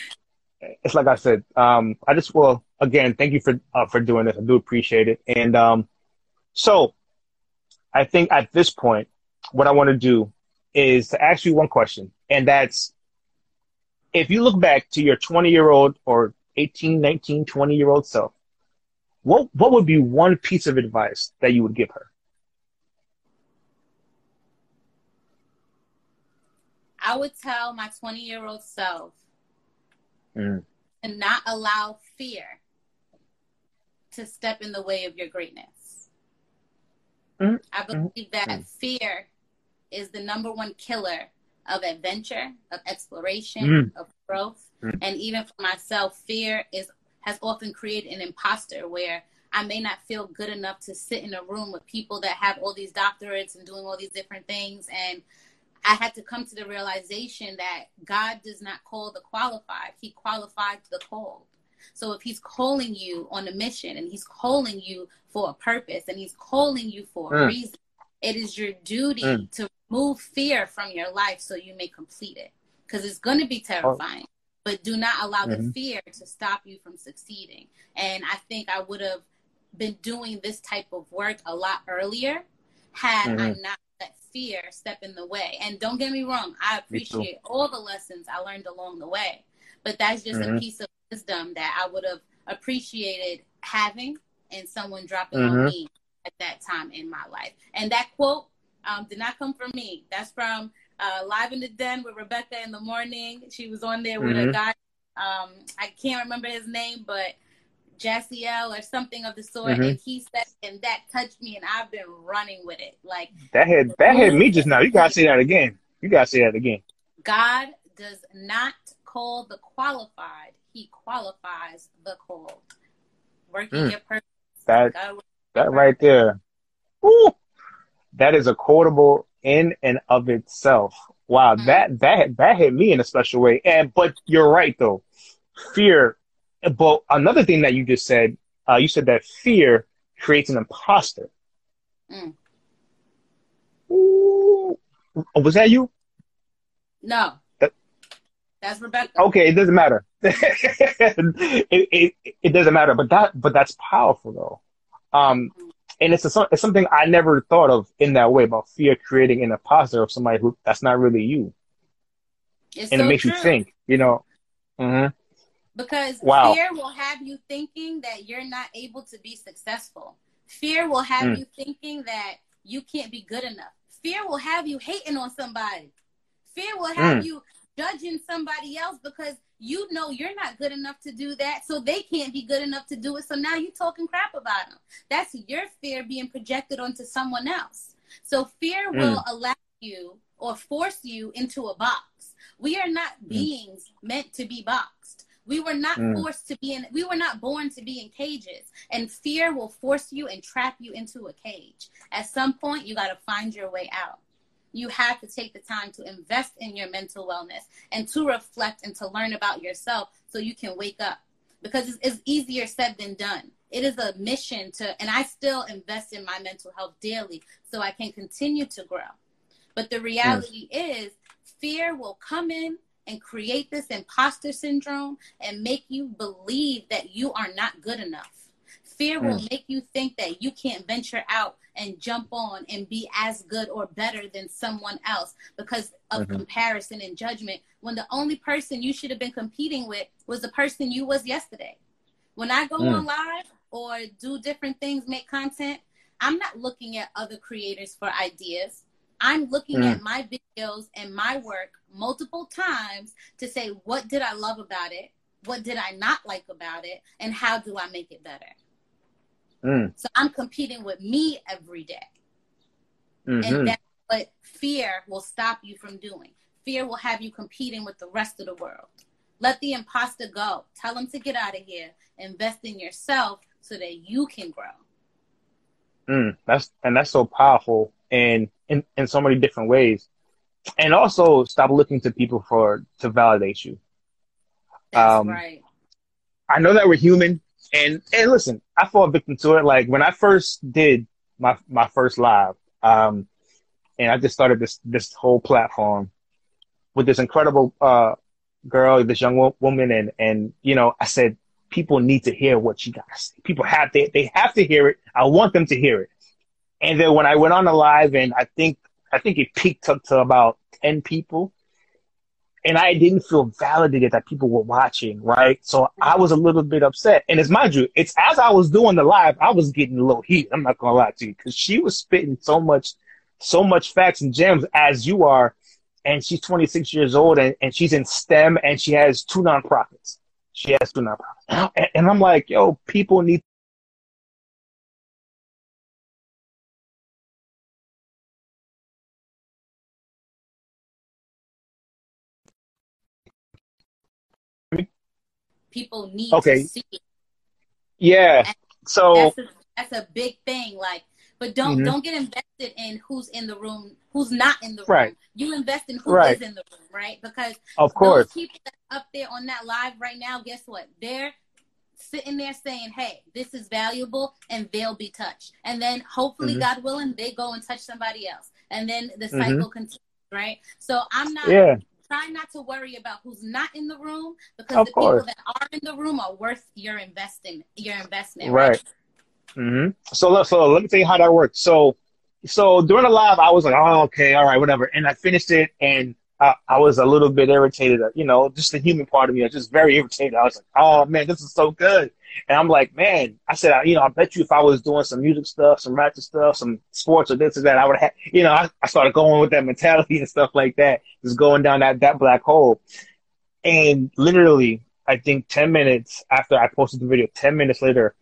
it's like I said, um, I just, well, again, thank you for, uh, for doing this. I do appreciate it. And, um, so I think at this point, what I want to do is to ask you one question. And that's, if you look back to your 20 year old or 18, 19, 20 year old self, what, what would be one piece of advice that you would give her? I would tell my 20 year old self mm. to not allow fear to step in the way of your greatness. Mm. I believe that mm. fear is the number one killer of adventure, of exploration, of growth. Mm. And even for myself, fear is has often created an imposter where I may not feel good enough to sit in a room with people that have all these doctorates and doing all these different things. And I had to come to the realization that God does not call the qualified, He qualified the called. So if He's calling you on a mission and He's calling you for a purpose and He's calling you for mm. a reason, it is your duty mm. to remove fear from your life so you may complete it. Because it's going to be oh. terrifying, oh. But do not allow mm-hmm. the fear to stop you from succeeding. And I think I would have been doing this type of work a lot earlier had mm-hmm. I not let fear step in the way. And don't get me wrong, I appreciate all the lessons I learned along the way. But that's just mm-hmm. a piece of wisdom that I would have appreciated having and someone dropping on mm-hmm. me at that time in my life. And that quote um, did not come from me. That's from uh, Live in the Den with Rebecca in the morning. She was on there with mm-hmm. a guy. Um, I can't remember his name, but Jassiel or something of the sort. Mm-hmm. And he said, and that touched me, and I've been running with it. Like that had that had me just now. You gotta say that again. You gotta say that again. God does not call the qualified; He qualifies the called. Working mm. your purpose. That that right there. Woo! That is a quotable in and of itself. Wow, mm-hmm. that that that hit me in a special way. And but you're right though, fear. But another thing that you just said, uh, you said that fear creates an imposter. Mm. Ooh. Was that you? No. That, that's Rebecca. Okay, it doesn't matter. it, it it doesn't matter, but that but that's powerful though. Um, mm-hmm and it's a, it's something I never thought of in that way about fear creating an imposter of somebody who that's not really you. It's and so it makes true. you think, you know. Mm-hmm. Because wow. fear will have you thinking that you're not able to be successful. Fear will have mm. you thinking that you can't be good enough. Fear will have you hating on somebody. Fear will have mm. you judging somebody else because you know you're not good enough to do that, so they can't be good enough to do it. So now you're talking crap about them. That's your fear being projected onto someone else. So fear mm. will allow you or force you into a box. We are not mm. beings meant to be boxed. We were not mm. forced to be in, we were not born to be in cages. And fear will force you and trap you into a cage. At some point, you got to find your way out. You have to take the time to invest in your mental wellness and to reflect and to learn about yourself so you can wake up because it's, it's easier said than done. It is a mission to, and I still invest in my mental health daily so I can continue to grow. But the reality yes. is, fear will come in and create this imposter syndrome and make you believe that you are not good enough. Fear will mm. make you think that you can't venture out and jump on and be as good or better than someone else because of mm-hmm. comparison and judgment when the only person you should have been competing with was the person you was yesterday. When I go mm. on live or do different things, make content, I'm not looking at other creators for ideas. I'm looking mm. at my videos and my work multiple times to say, what did I love about it? What did I not like about it? And how do I make it better? Mm. So I'm competing with me every day. Mm-hmm. And that's what fear will stop you from doing. Fear will have you competing with the rest of the world. Let the imposter go. Tell them to get out of here. Invest in yourself so that you can grow. Mm, that's and that's so powerful and in, in so many different ways. And also stop looking to people for to validate you. That's um, right. I know that we're human and and listen, I fall victim to it. Like when I first did my my first live, um, and I just started this this whole platform with this incredible uh girl, this young wo- woman, and and you know, I said people need to hear what got to say. People have to they have to hear it. I want them to hear it. And then when I went on the live, and I think I think it peaked up to about ten people and I didn't feel validated that people were watching, right? So I was a little bit upset. And it's mind you, it's as I was doing the live, I was getting a little heat. I'm not gonna lie to you, because she was spitting so much, so much facts and gems as you are. And she's 26 years old and, and she's in STEM and she has two nonprofits. She has two nonprofits. And, and I'm like, yo, people need people need okay. to see. Yeah. And so that's a, that's a, big thing. Like, but don't mm-hmm. don't get invested in who's in the room, who's not in the room. Right. You invest in who right. is in the room, right? Because of course, people up there on that live right now, guess what? They're sitting there saying, "Hey, this is valuable," and they'll be touched. And then, hopefully, mm-hmm. God willing, they go and touch somebody else, and then the cycle mm-hmm. continues. Right. So I'm not yeah try not to worry about who's not in the room because of the course. people that are in the room are worth your investing your investment. Right. right? Mm-hmm. So so let me tell you how that works. So so during the live, I was like, oh okay, all right, whatever, and I finished it, and I, I was a little bit irritated. You know, just the human part of me. I was just very irritated. I was like, oh man, this is so good. And I'm like, man, I said, you know, I bet you if I was doing some music stuff, some ratchet stuff, some sports or this or that, I would have, you know, I, I started going with that mentality and stuff like that, just going down that, that black hole. And literally, I think 10 minutes after I posted the video, 10 minutes later,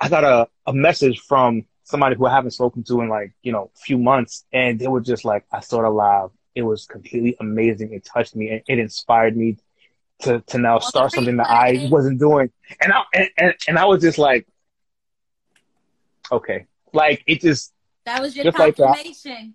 I got a, a message from somebody who I haven't spoken to in like, you know, a few months. And they were just like, I saw it live. It was completely amazing. It touched me and it inspired me to to now start something that I wasn't doing, and I and, and, and I was just like, okay, like it just that was your just confirmation.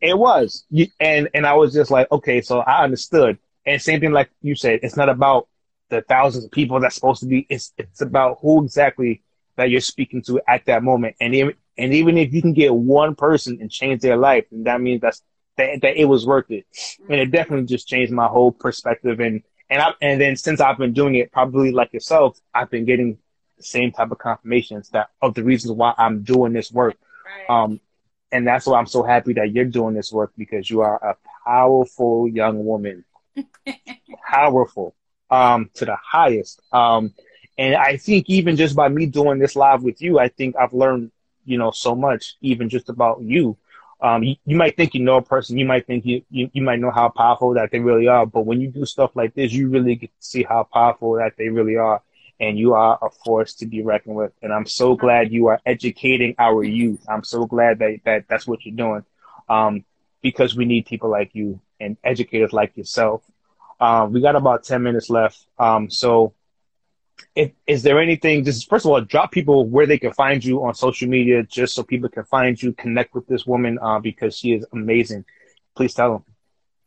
Like it was, you, and and I was just like, okay, so I understood. And same thing, like you said, it's not about the thousands of people that's supposed to be. It's it's about who exactly that you're speaking to at that moment. And even and even if you can get one person and change their life, then that means that's that, that it was worth it. And it definitely just changed my whole perspective and and I, and then since I've been doing it, probably like yourself, I've been getting the same type of confirmations that of the reasons why I'm doing this work. Right. Um, and that's why I'm so happy that you're doing this work because you are a powerful young woman, powerful, um, to the highest. Um, and I think even just by me doing this live with you, I think I've learned, you know, so much, even just about you um, you, you, might think you know a person, you might think you, you, you might know how powerful that they really are, but when you do stuff like this, you really get to see how powerful that they really are. And you are a force to be reckoned with. And I'm so glad you are educating our youth. I'm so glad that, that that's what you're doing. Um, because we need people like you and educators like yourself. Um, we got about 10 minutes left. Um, so if, is there anything, just first of all, drop people where they can find you on social media, just so people can find you, connect with this woman, uh, because she is amazing. Please tell them.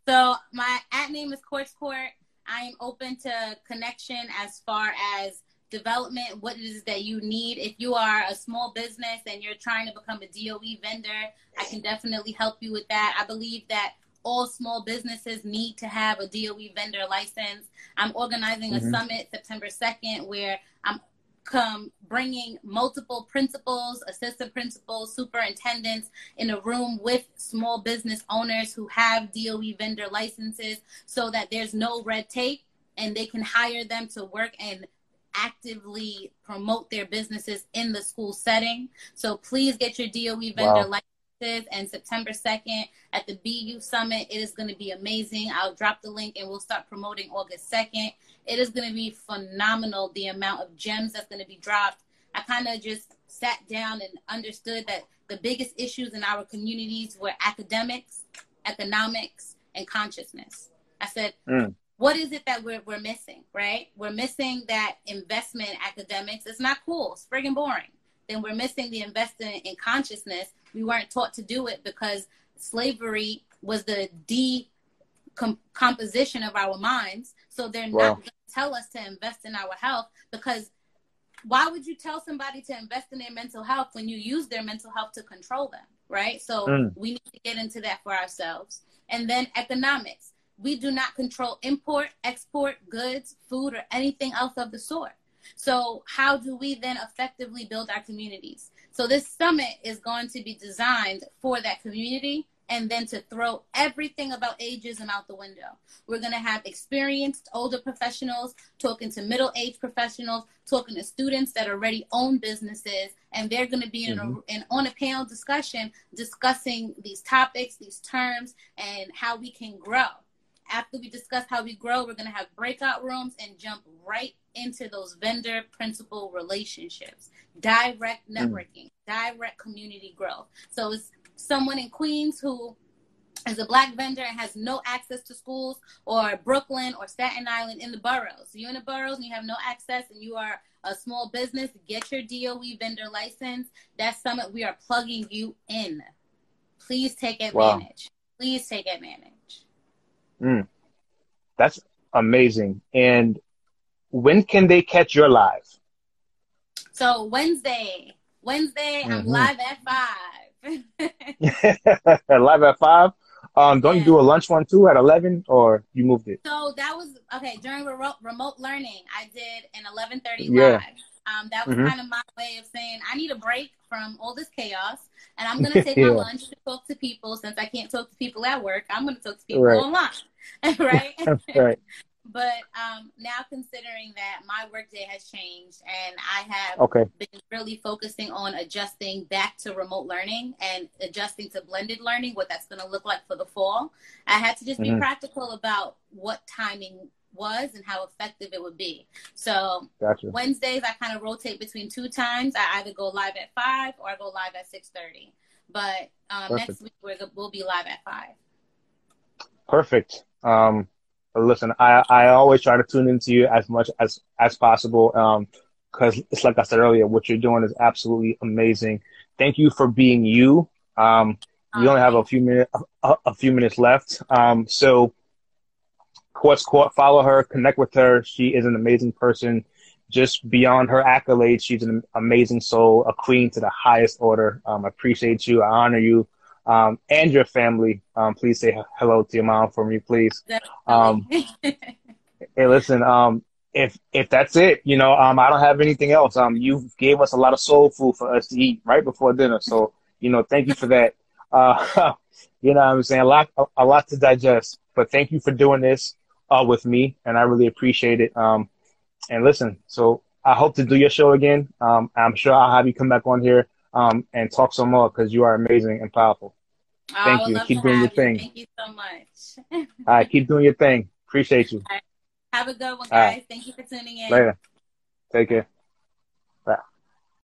So my at name is Quartz Court. I am open to connection as far as development, what it is that you need. If you are a small business and you're trying to become a DOE vendor, I can definitely help you with that. I believe that all small businesses need to have a DOE vendor license. I'm organizing mm-hmm. a summit September 2nd where I'm come bringing multiple principals, assistant principals, superintendents in a room with small business owners who have DOE vendor licenses so that there's no red tape and they can hire them to work and actively promote their businesses in the school setting. So please get your DOE vendor wow. licenses and September 2nd at the BU Summit. It is going to be amazing. I'll drop the link and we'll start promoting August 2nd. It is going to be phenomenal the amount of gems that's going to be dropped. I kind of just sat down and understood that the biggest issues in our communities were academics, economics, and consciousness. I said, mm. what is it that we're, we're missing, right? We're missing that investment in academics. It's not cool. It's friggin' boring. Then we're missing the investment in consciousness. We weren't taught to do it because slavery was the decomposition of our minds. So they're wow. not going to tell us to invest in our health because why would you tell somebody to invest in their mental health when you use their mental health to control them, right? So mm. we need to get into that for ourselves. And then economics. We do not control import, export, goods, food, or anything else of the sort. So, how do we then effectively build our communities? So, this summit is going to be designed for that community and then to throw everything about ageism out the window. We're going to have experienced older professionals talking to middle aged professionals, talking to students that already own businesses, and they're going to be in, mm-hmm. a, in on a panel discussion discussing these topics, these terms, and how we can grow. After we discuss how we grow, we're going to have breakout rooms and jump right into those vendor principal relationships, direct mm. networking, mm. direct community growth. So it's someone in Queens who is a black vendor and has no access to schools or Brooklyn or Staten Island in the boroughs. So you're in the boroughs and you have no access and you are a small business, get your DOE vendor license. That summit, we are plugging you in. Please take advantage. Wow. Please take advantage. Mm. That's amazing. And when can they catch your live? So Wednesday, Wednesday, mm-hmm. I'm live at five. Live at five. Um, don't yeah. you do a lunch one too at eleven, or you moved it? So that was okay during remote remote learning. I did an eleven thirty yeah. live. Um, that was mm-hmm. kind of my way of saying I need a break from all this chaos, and I'm gonna take yeah. my lunch to talk to people. Since I can't talk to people at work, I'm gonna talk to people right. online, right? right. But um, now considering that my workday has changed and I have okay. been really focusing on adjusting back to remote learning and adjusting to blended learning, what that's going to look like for the fall, I had to just be mm-hmm. practical about what timing was and how effective it would be. So gotcha. Wednesdays I kind of rotate between two times. I either go live at five or I go live at six thirty. But um, next week we will be live at five. Perfect. Um, listen, I, I always try to tune into you as much as, as possible. Um, cause it's like I said earlier, what you're doing is absolutely amazing. Thank you for being you. Um, we only have a few minutes, a, a few minutes left. Um, so Quartz Court, follow her, connect with her. She is an amazing person. Just beyond her accolades, she's an amazing soul, a queen to the highest order. Um, I appreciate you. I honor you um, and your family. Um, please say hello to your mom for me, please. Um, hey, listen, um, if if that's it, you know, um, I don't have anything else. Um, you gave us a lot of soul food for us to eat right before dinner, so you know, thank you for that. Uh, you know, I'm saying a lot, a, a, lot to digest. But thank you for doing this uh, with me, and I really appreciate it. Um, and listen, so I hope to do your show again. Um, I'm sure I'll have you come back on here um, and talk some more because you are amazing and powerful. Oh, Thank you. Keep doing your you. thing. Thank you so much. All right, keep doing your thing. Appreciate you. Right. Have a good one, guys. Right. Thank you for tuning in. Later. Take care.